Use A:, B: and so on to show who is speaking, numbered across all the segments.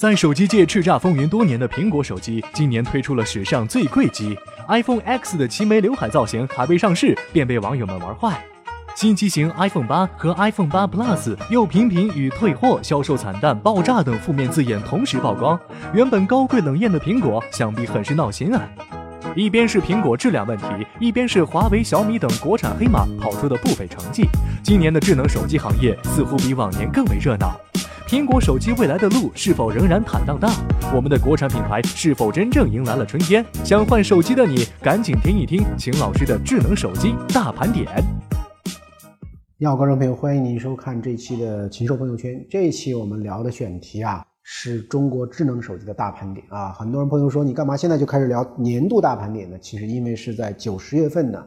A: 在手机界叱咤风云多年的苹果手机，今年推出了史上最贵机 iPhone X 的齐眉刘海造型还未上市，便被网友们玩坏。新机型 iPhone 八和 iPhone 八 Plus 又频频与退货、销售惨淡、爆炸等负面字眼同时曝光，原本高贵冷艳的苹果，想必很是闹心啊！一边是苹果质量问题，一边是华为、小米等国产黑马跑出的不菲成绩，今年的智能手机行业似乎比往年更为热闹。苹果手机未来的路是否仍然坦荡荡？我们的国产品牌是否真正迎来了春天？想换手机的你，赶紧听一听秦老师的智能手机大盘点。
B: 你好，观众朋友，欢迎您收看这期的秦兽朋友圈。这一期我们聊的选题啊，是中国智能手机的大盘点啊。很多人朋友说，你干嘛现在就开始聊年度大盘点呢？其实因为是在九十月份呢。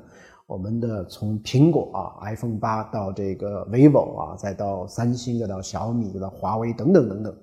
B: 我们的从苹果啊，iPhone 八到这个 vivo 啊，再到三星，再到小米，再到华为等等等等，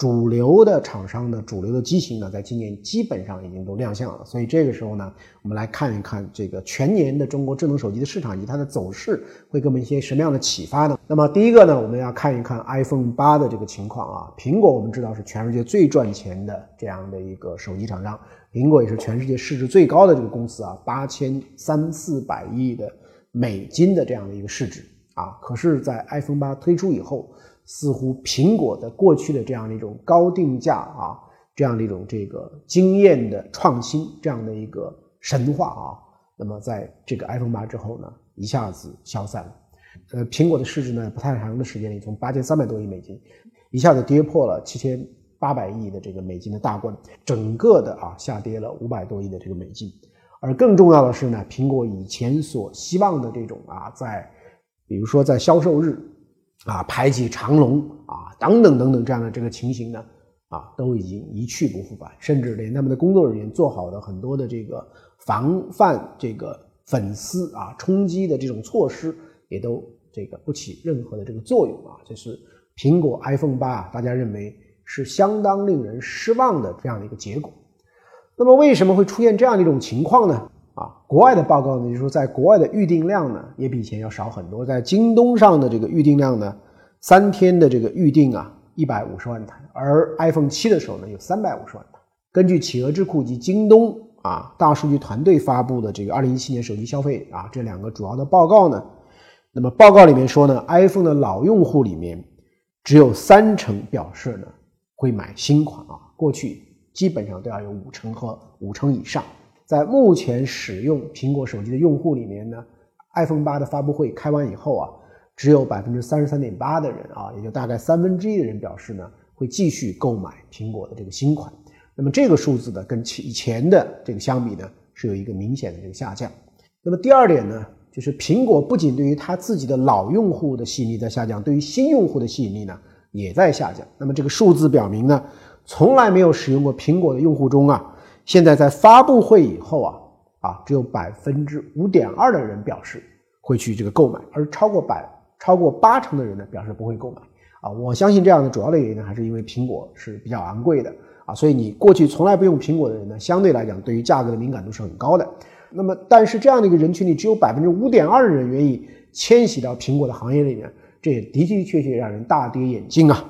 B: 主流的厂商的主流的机型呢，在今年基本上已经都亮相了。所以这个时候呢，我们来看一看这个全年的中国智能手机的市场以及它的走势，会给我们一些什么样的启发呢？那么第一个呢，我们要看一看 iPhone 八的这个情况啊。苹果我们知道是全世界最赚钱的这样的一个手机厂商。苹果也是全世界市值最高的这个公司啊，八千三四百亿的美金的这样的一个市值啊。可是，在 iPhone 八推出以后，似乎苹果的过去的这样的一种高定价啊，这样的一种这个惊艳的创新，这样的一个神话啊，那么在这个 iPhone 八之后呢，一下子消散了。呃，苹果的市值呢，不太长的时间里，从八千三百多亿美金，一下子跌破了七千。八百亿的这个美金的大关，整个的啊下跌了五百多亿的这个美金，而更重要的是呢，苹果以前所希望的这种啊，在比如说在销售日啊排起长龙啊等等等等这样的这个情形呢啊都已经一去不复返，甚至连他们的工作人员做好的很多的这个防范这个粉丝啊冲击的这种措施也都这个不起任何的这个作用啊，这是苹果 iPhone 八大家认为。是相当令人失望的这样的一个结果。那么为什么会出现这样的一种情况呢？啊，国外的报告呢，就是说在国外的预订量呢也比以前要少很多。在京东上的这个预订量呢，三天的这个预订啊一百五十万台，而 iPhone 七的时候呢有三百五十万台。根据企鹅智库及京东啊大数据团队发布的这个二零一七年手机消费啊这两个主要的报告呢，那么报告里面说呢，iPhone 的老用户里面只有三成表示呢。会买新款啊？过去基本上都要有五成和五成以上。在目前使用苹果手机的用户里面呢，iPhone 八的发布会开完以后啊，只有百分之三十三点八的人啊，也就大概三分之一的人表示呢，会继续购买苹果的这个新款。那么这个数字呢，跟以前的这个相比呢，是有一个明显的这个下降。那么第二点呢，就是苹果不仅对于它自己的老用户的吸引力在下降，对于新用户的吸引力呢？也在下降。那么这个数字表明呢，从来没有使用过苹果的用户中啊，现在在发布会以后啊啊，只有百分之五点二的人表示会去这个购买，而超过百超过八成的人呢表示不会购买啊。我相信这样的主要的原因呢，还是因为苹果是比较昂贵的啊，所以你过去从来不用苹果的人呢，相对来讲对于价格的敏感度是很高的。那么但是这样的一个人群里，只有百分之五点二的人愿意迁徙到苹果的行业里面。这也的的确确让人大跌眼镜啊。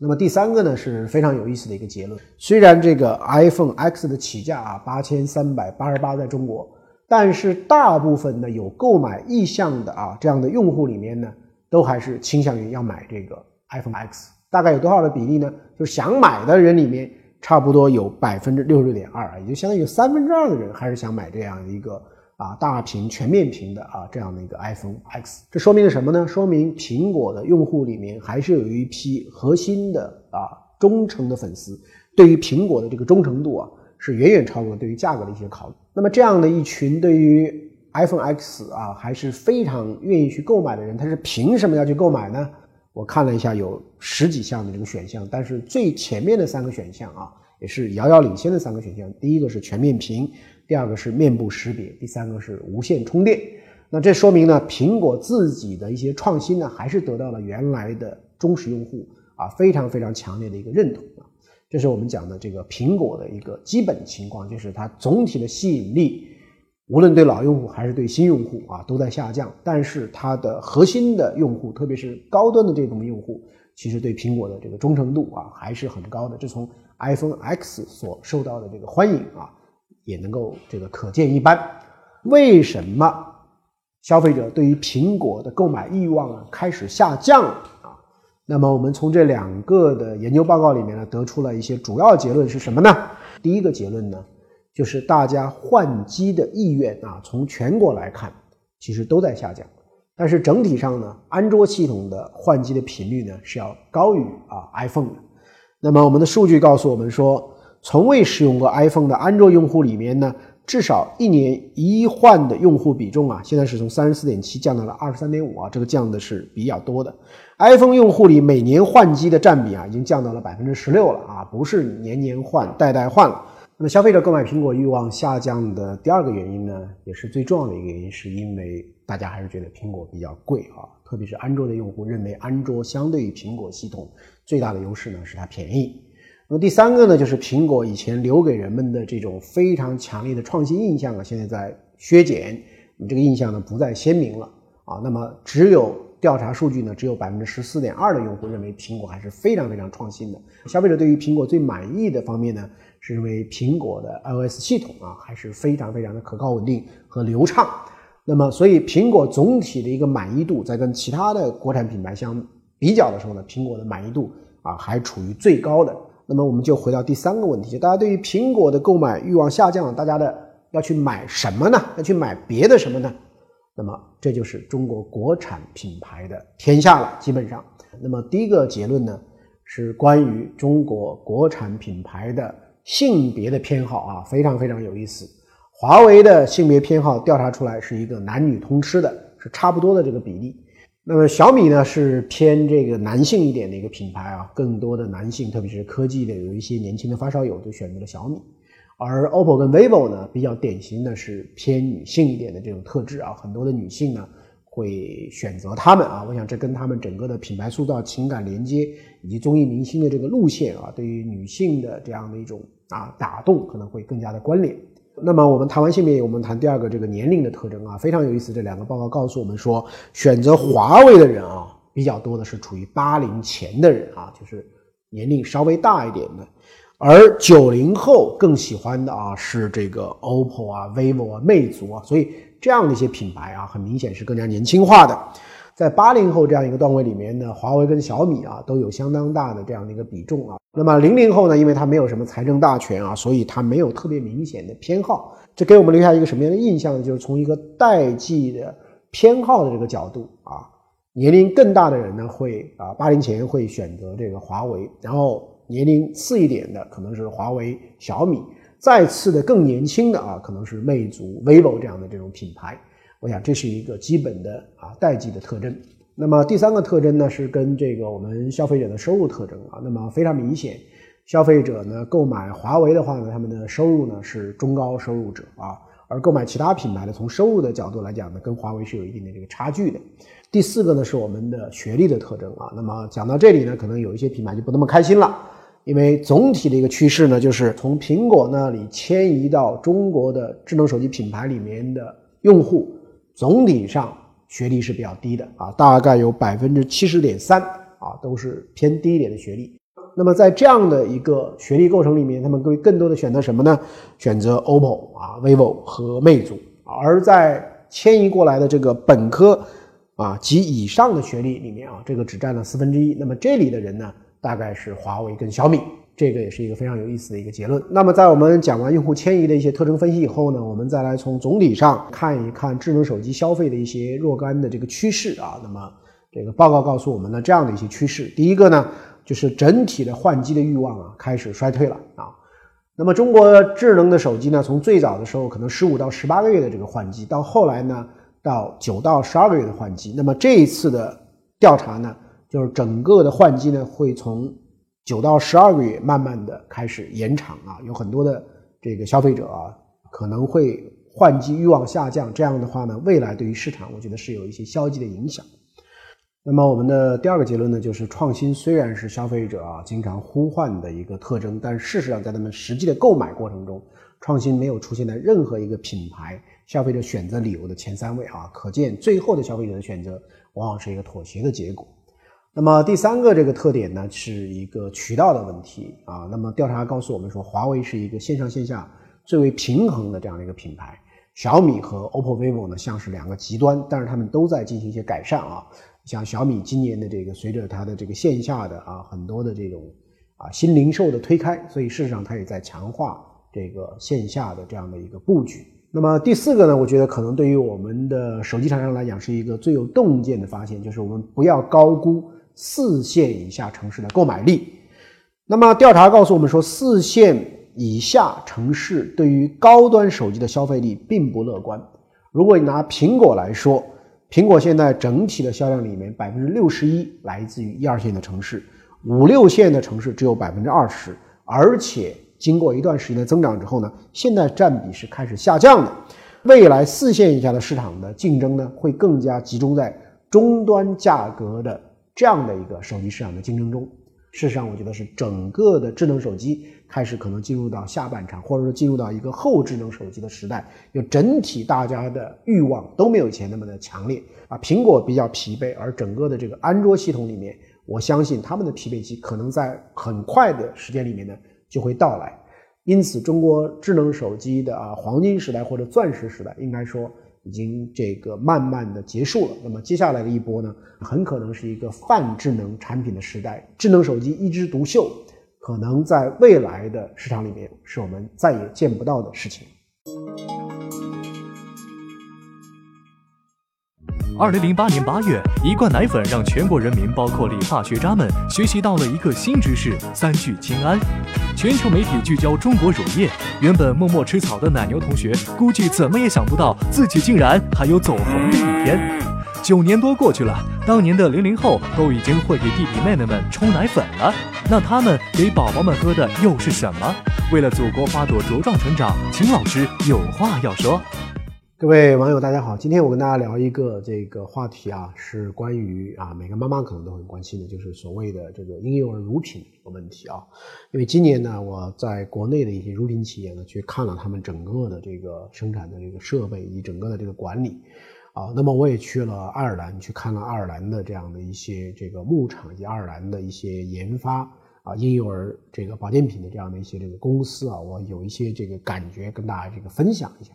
B: 那么第三个呢是非常有意思的一个结论。虽然这个 iPhone X 的起价啊八千三百八十八在中国，但是大部分的有购买意向的啊这样的用户里面呢，都还是倾向于要买这个 iPhone X。大概有多少的比例呢？就是想买的人里面，差不多有百分之六十六点二啊，也就相当于三分之二的人还是想买这样一个。啊，大屏全面屏的啊，这样的一个 iPhone X，这说明了什么呢？说明苹果的用户里面还是有一批核心的啊忠诚的粉丝，对于苹果的这个忠诚度啊，是远远超过对于价格的一些考虑。那么这样的一群对于 iPhone X 啊还是非常愿意去购买的人，他是凭什么要去购买呢？我看了一下，有十几项的这个选项，但是最前面的三个选项啊，也是遥遥领先的三个选项。第一个是全面屏。第二个是面部识别，第三个是无线充电。那这说明呢，苹果自己的一些创新呢，还是得到了原来的忠实用户啊非常非常强烈的一个认同啊。这是我们讲的这个苹果的一个基本情况，就是它总体的吸引力，无论对老用户还是对新用户啊，都在下降。但是它的核心的用户，特别是高端的这种用户，其实对苹果的这个忠诚度啊还是很高的。这从 iPhone X 所受到的这个欢迎啊，也能够这个可见一斑。为什么消费者对于苹果的购买欲望啊开始下降了啊？那么我们从这两个的研究报告里面呢，得出了一些主要结论是什么呢？第一个结论呢，就是大家换机的意愿啊，从全国来看，其实都在下降。但是整体上呢，安卓系统的换机的频率呢是要高于啊 iPhone 的。那么我们的数据告诉我们说，从未使用过 iPhone 的安卓用户里面呢，至少一年一换的用户比重啊，现在是从三十四点七降到了二十三点五啊，这个降的是比较多的。iPhone 用户里每年换机的占比啊，已经降到了百分之十六了啊，不是年年换、代代换了。那么消费者购买苹果欲望下降的第二个原因呢，也是最重要的一个原因，是因为大家还是觉得苹果比较贵啊，特别是安卓的用户认为安卓相对于苹果系统最大的优势呢是它便宜。那么第三个呢，就是苹果以前留给人们的这种非常强烈的创新印象啊，现在在削减，那么这个印象呢不再鲜明了啊。那么只有调查数据呢，只有百分之十四点二的用户认为苹果还是非常非常创新的。消费者对于苹果最满意的方面呢？是因为苹果的 iOS 系统啊，还是非常非常的可靠、稳定和流畅。那么，所以苹果总体的一个满意度，在跟其他的国产品牌相比较的时候呢，苹果的满意度啊，还处于最高的。那么，我们就回到第三个问题，就大家对于苹果的购买欲望下降，大家的要去买什么呢？要去买别的什么呢？那么，这就是中国国产品牌的天下了。基本上，那么第一个结论呢，是关于中国国产品牌的。性别的偏好啊，非常非常有意思。华为的性别偏好调查出来是一个男女通吃的，是差不多的这个比例。那么小米呢是偏这个男性一点的一个品牌啊，更多的男性，特别是科技的有一些年轻的发烧友都选择了小米。而 OPPO 跟 vivo 呢，比较典型的是偏女性一点的这种特质啊，很多的女性呢会选择他们啊。我想这跟他们整个的品牌塑造、情感连接以及综艺明星的这个路线啊，对于女性的这样的一种。啊，打动可能会更加的关联。那么我们谈完性别，我们谈第二个这个年龄的特征啊，非常有意思。这两个报告告诉我们说，选择华为的人啊，比较多的是处于八零前的人啊，就是年龄稍微大一点的。而九零后更喜欢的啊是这个 OPPO 啊、vivo 啊、魅族啊，所以这样的一些品牌啊，很明显是更加年轻化的。在八零后这样一个段位里面呢，华为跟小米啊都有相当大的这样的一个比重啊。那么零零后呢，因为他没有什么财政大权啊，所以他没有特别明显的偏好。这给我们留下一个什么样的印象呢？就是从一个代际的偏好的这个角度啊，年龄更大的人呢会啊八零前会选择这个华为，然后年龄次一点的可能是华为、小米，再次的更年轻的啊可能是魅族、vivo 这样的这种品牌。我想这是一个基本的啊代际的特征。那么第三个特征呢，是跟这个我们消费者的收入特征啊。那么非常明显，消费者呢购买华为的话呢，他们的收入呢是中高收入者啊，而购买其他品牌的，从收入的角度来讲呢，跟华为是有一定的这个差距的。第四个呢是我们的学历的特征啊。那么讲到这里呢，可能有一些品牌就不那么开心了，因为总体的一个趋势呢，就是从苹果那里迁移到中国的智能手机品牌里面的用户。总体上学历是比较低的啊，大概有百分之七十点三啊，都是偏低一点的学历。那么在这样的一个学历构成里面，他们会更多的选择什么呢？选择 OPPO 啊、vivo 和魅族。而在迁移过来的这个本科啊及以上的学历里面啊，这个只占了四分之一。那么这里的人呢，大概是华为跟小米。这个也是一个非常有意思的一个结论。那么，在我们讲完用户迁移的一些特征分析以后呢，我们再来从总体上看一看智能手机消费的一些若干的这个趋势啊。那么，这个报告告诉我们呢，这样的一些趋势。第一个呢，就是整体的换机的欲望啊开始衰退了啊。那么，中国智能的手机呢，从最早的时候可能十五到十八个月的这个换机，到后来呢，到九到十二个月的换机。那么这一次的调查呢，就是整个的换机呢会从九到十二个月，慢慢的开始延长啊，有很多的这个消费者啊，可能会换机欲望下降。这样的话呢，未来对于市场，我觉得是有一些消极的影响。那么我们的第二个结论呢，就是创新虽然是消费者啊经常呼唤的一个特征，但事实上在他们实际的购买过程中，创新没有出现在任何一个品牌消费者选择理由的前三位啊。可见最后的消费者的选择往往是一个妥协的结果。那么第三个这个特点呢，是一个渠道的问题啊。那么调查告诉我们说，华为是一个线上线下最为平衡的这样的一个品牌。小米和 OPPO、vivo 呢，像是两个极端，但是他们都在进行一些改善啊。像小米今年的这个，随着它的这个线下的啊很多的这种啊新零售的推开，所以事实上它也在强化这个线下的这样的一个布局。那么第四个呢，我觉得可能对于我们的手机厂商来讲是一个最有洞见的发现，就是我们不要高估四线以下城市的购买力。那么调查告诉我们说，四线。以下城市对于高端手机的消费力并不乐观。如果你拿苹果来说，苹果现在整体的销量里面，百分之六十一来自于一二线的城市，五六线的城市只有百分之二十。而且经过一段时间的增长之后呢，现在占比是开始下降的。未来四线以下的市场的竞争呢，会更加集中在终端价格的这样的一个手机市场的竞争中。事实上，我觉得是整个的智能手机开始可能进入到下半场，或者说进入到一个后智能手机的时代。就整体大家的欲望都没有以前那么的强烈啊。苹果比较疲惫，而整个的这个安卓系统里面，我相信他们的疲惫期可能在很快的时间里面呢就会到来。因此，中国智能手机的啊黄金时代或者钻石时代，应该说。已经这个慢慢的结束了，那么接下来的一波呢，很可能是一个泛智能产品的时代，智能手机一枝独秀，可能在未来的市场里面是我们再也见不到的事情。
A: 二零零八年八月，一罐奶粉让全国人民，包括理发学渣们，学习到了一个新知识：三聚氰胺。全球媒体聚焦中国乳业，原本默默吃草的奶牛同学，估计怎么也想不到自己竟然还有走红的一天。九年多过去了，当年的零零后都已经会给弟弟妹妹们冲奶粉了，那他们给宝宝们喝的又是什么？为了祖国花朵茁壮成长，秦老师有话要说。
B: 各位网友，大家好，今天我跟大家聊一个这个话题啊，是关于啊每个妈妈可能都很关心的，就是所谓的这个婴幼儿乳品的问题啊。因为今年呢，我在国内的一些乳品企业呢，去看了他们整个的这个生产的这个设备以及整个的这个管理啊。那么我也去了爱尔兰，去看了爱尔兰的这样的一些这个牧场以及爱尔兰的一些研发啊婴幼儿这个保健品的这样的一些这个公司啊，我有一些这个感觉跟大家这个分享一下。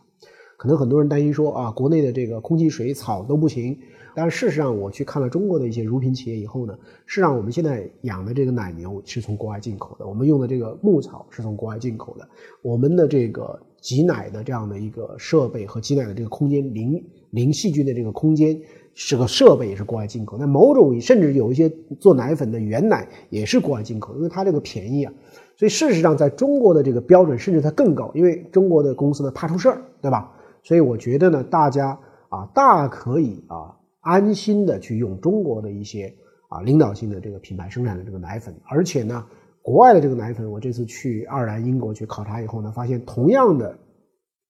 B: 可能很多人担心说啊，国内的这个空气、水、草都不行。但是事实上，我去看了中国的一些乳品企业以后呢，事实上我们现在养的这个奶牛是从国外进口的，我们用的这个牧草是从国外进口的，我们的这个挤奶的这样的一个设备和挤奶的这个空间，零零细菌的这个空间，这个设备也是国外进口。那某种甚至有一些做奶粉的原奶也是国外进口，因为它这个便宜啊。所以事实上，在中国的这个标准甚至它更高，因为中国的公司呢怕出事儿，对吧？所以我觉得呢，大家啊，大可以啊，安心的去用中国的一些啊领导性的这个品牌生产的这个奶粉，而且呢，国外的这个奶粉，我这次去爱尔兰、英国去考察以后呢，发现同样的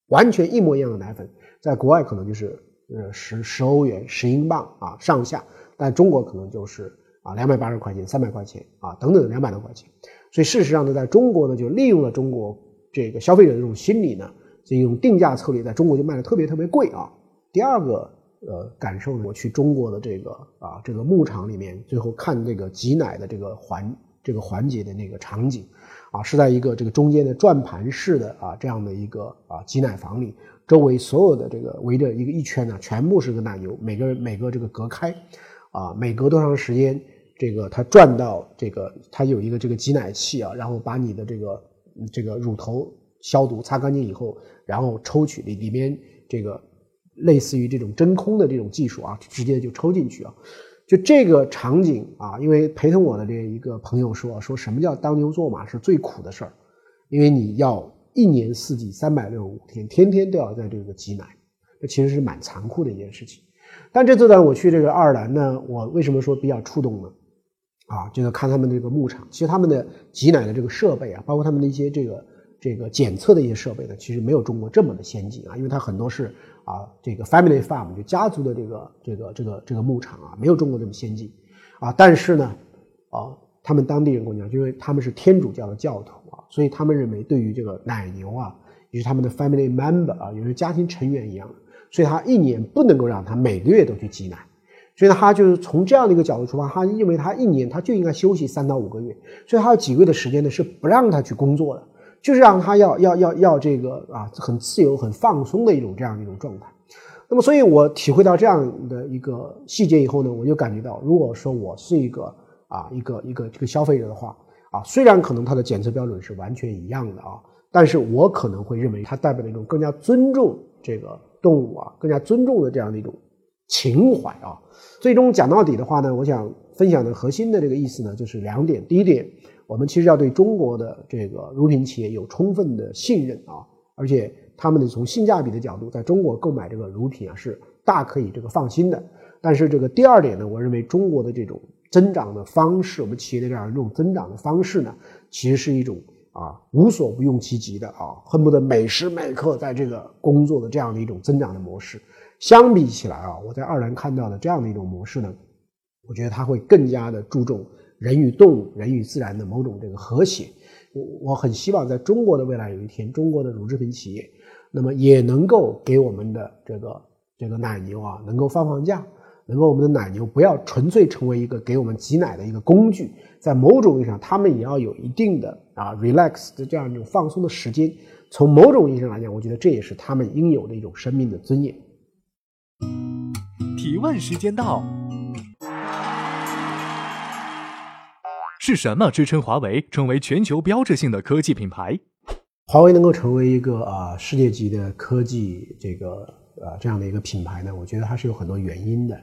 B: 完全一模一样的奶粉，在国外可能就是呃十十欧元、十英镑啊上下，但中国可能就是啊两百八十块钱、三百块钱啊等等两百多块钱。所以事实上呢，在中国呢，就利用了中国这个消费者的这种心理呢。这种定价策略在中国就卖的特别特别贵啊。第二个呃感受，我去中国的这个啊这个牧场里面，最后看这个挤奶的这个环这个环节的那个场景，啊是在一个这个中间的转盘式的啊这样的一个啊挤奶房里，周围所有的这个围着一个一圈呢，全部是个奶牛，每个每个这个隔开，啊每隔多长时间，这个它转到这个它有一个这个挤奶器啊，然后把你的这个这个乳头。消毒擦干净以后，然后抽取里里面这个类似于这种真空的这种技术啊，直接就抽进去啊。就这个场景啊，因为陪同我的这一个朋友说，说什么叫当牛做马是最苦的事儿，因为你要一年四季三百六十五天，天天都要在这个挤奶，这其实是蛮残酷的一件事情。但这次呢，我去这个爱尔兰呢，我为什么说比较触动呢？啊，这个看他们这个牧场，其实他们的挤奶的这个设备啊，包括他们的一些这个。这个检测的一些设备呢，其实没有中国这么的先进啊，因为它很多是啊，这个 family farm 就家族的这个这个这个这个牧场啊，没有中国这么先进啊。但是呢，啊，他们当地人跟我讲，因为他们是天主教的教徒啊，所以他们认为对于这个奶牛啊，也是他们的 family member 啊，也是家庭成员一样，所以他一年不能够让他每个月都去挤奶，所以呢，他就是从这样的一个角度出发，他认为他一年他就应该休息三到五个月，所以他有几个月的时间呢是不让他去工作的，就是让他要要要要这个啊很自由、很放松的一种这样的一种状态。那么，所以我体会到这样的一个细节以后呢，我就感觉到，如果说我是一个啊一个一个这个消费者的话，啊，虽然可能它的检测标准是完全一样的啊，但是我可能会认为它代表了一种更加尊重这个动物啊，更加尊重的这样的一种情怀啊。最终讲到底的话呢，我想分享的核心的这个意思呢，就是两点。第一点，我们其实要对中国的这个乳品企业有充分的信任啊，而且。他们呢，从性价比的角度，在中国购买这个乳品啊，是大可以这个放心的。但是这个第二点呢，我认为中国的这种增长的方式，我们企业的这样一种增长的方式呢，其实是一种啊无所不用其极的啊，恨不得每时每刻在这个工作的这样的一种增长的模式。相比起来啊，我在二兰看到的这样的一种模式呢，我觉得它会更加的注重人与动物、人与自然的某种这个和谐。我我很希望在中国的未来有一天，中国的乳制品企业。那么也能够给我们的这个这个奶牛啊，能够放放假，能够我们的奶牛不要纯粹成为一个给我们挤奶的一个工具，在某种意义上，他们也要有一定的啊 relax 的这样一种放松的时间。从某种意义上来讲，我觉得这也是他们应有的一种生命的尊严。
A: 提问时间到，是什么支撑华为成为全球标志性的科技品牌？
B: 华为能够成为一个啊世界级的科技这个啊这样的一个品牌呢，我觉得它是有很多原因的，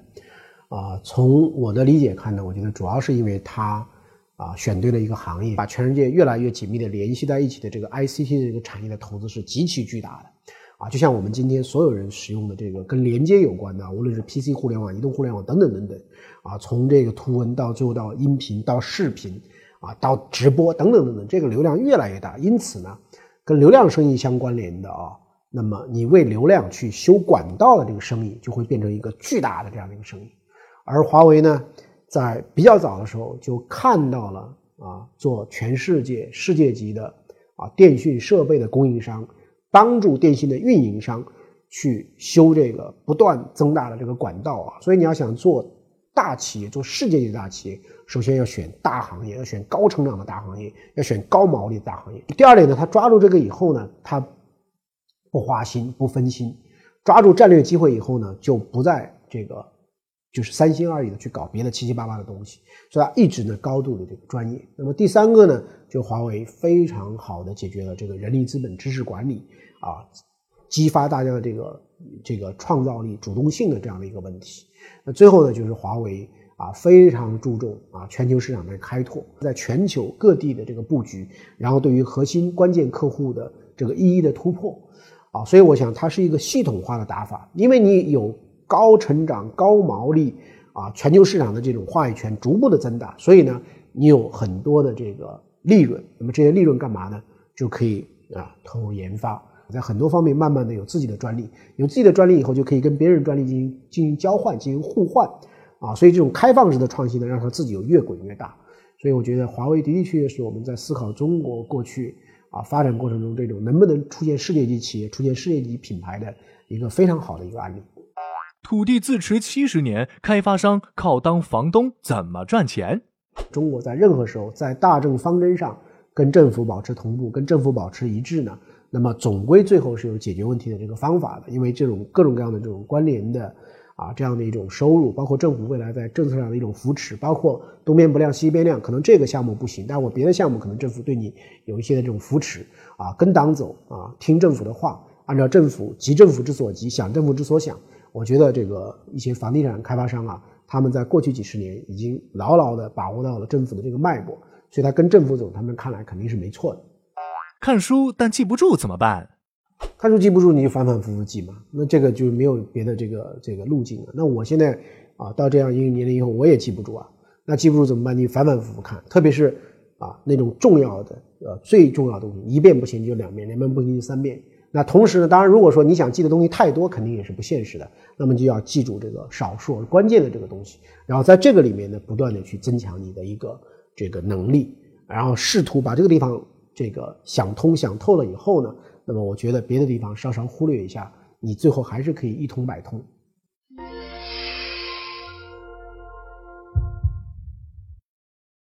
B: 啊，从我的理解看呢，我觉得主要是因为它啊选对了一个行业，把全世界越来越紧密的联系在一起的这个 ICT 的这个产业的投资是极其巨大的，啊，就像我们今天所有人使用的这个跟连接有关的，无论是 PC 互联网、移动互联网等等等等，啊，从这个图文到最后到音频到视频，啊，到直播等等等等，这个流量越来越大，因此呢。跟流量生意相关联的啊，那么你为流量去修管道的这个生意就会变成一个巨大的这样的一个生意，而华为呢，在比较早的时候就看到了啊，做全世界世界级的啊电讯设备的供应商，帮助电信的运营商去修这个不断增大的这个管道啊，所以你要想做。大企业做世界级的大企业，首先要选大行业，要选高成长的大行业，要选高毛利的大行业。第二点呢，他抓住这个以后呢，他不花心不分心，抓住战略机会以后呢，就不再这个就是三心二意的去搞别的七七八八的东西，所以他一直呢高度的这个专业。那么第三个呢，就华为非常好的解决了这个人力资本知识管理啊，激发大家的这个这个创造力主动性的这样的一个问题。那最后呢，就是华为啊，非常注重啊全球市场的开拓，在全球各地的这个布局，然后对于核心关键客户的这个一一的突破，啊，所以我想它是一个系统化的打法，因为你有高成长、高毛利啊，全球市场的这种话语权逐步的增大，所以呢，你有很多的这个利润，那么这些利润干嘛呢？就可以啊投入研发。在很多方面，慢慢的有自己的专利，有自己的专利以后，就可以跟别人专利进行进行交换、进行互换，啊，所以这种开放式的创新呢，让它自己有越滚越大。所以我觉得华为的的确确是我们在思考中国过去啊发展过程中这种能不能出现世界级企业、出现世界级品牌的一个非常好的一个案例。
A: 土地自持七十年，开发商靠当房东怎么赚钱？
B: 中国在任何时候在大政方针上跟政府保持同步，跟政府保持一致呢？那么总归最后是有解决问题的这个方法的，因为这种各种各样的这种关联的啊这样的一种收入，包括政府未来在政策上的一种扶持，包括东边不亮西边亮，可能这个项目不行，但我别的项目可能政府对你有一些的这种扶持啊，跟党走啊，听政府的话，按照政府急政府之所急，想政府之所想，我觉得这个一些房地产开发商啊，他们在过去几十年已经牢牢的把握到了政府的这个脉搏，所以他跟政府走，他们看来肯定是没错的。
A: 看书但记不住怎么办？
B: 看书记不住你就反反复复记嘛，那这个就没有别的这个这个路径了。那我现在啊到这样一个年龄以后我也记不住啊，那记不住怎么办？你反反复复看，特别是啊那种重要的呃最重要的东西，一遍不行就两遍，两遍不行就三遍。那同时呢，当然如果说你想记的东西太多，肯定也是不现实的，那么就要记住这个少数关键的这个东西，然后在这个里面呢不断的去增强你的一个这个能力，然后试图把这个地方。这个想通想透了以后呢，那么我觉得别的地方稍稍忽略一下，你最后还是可以一通百通。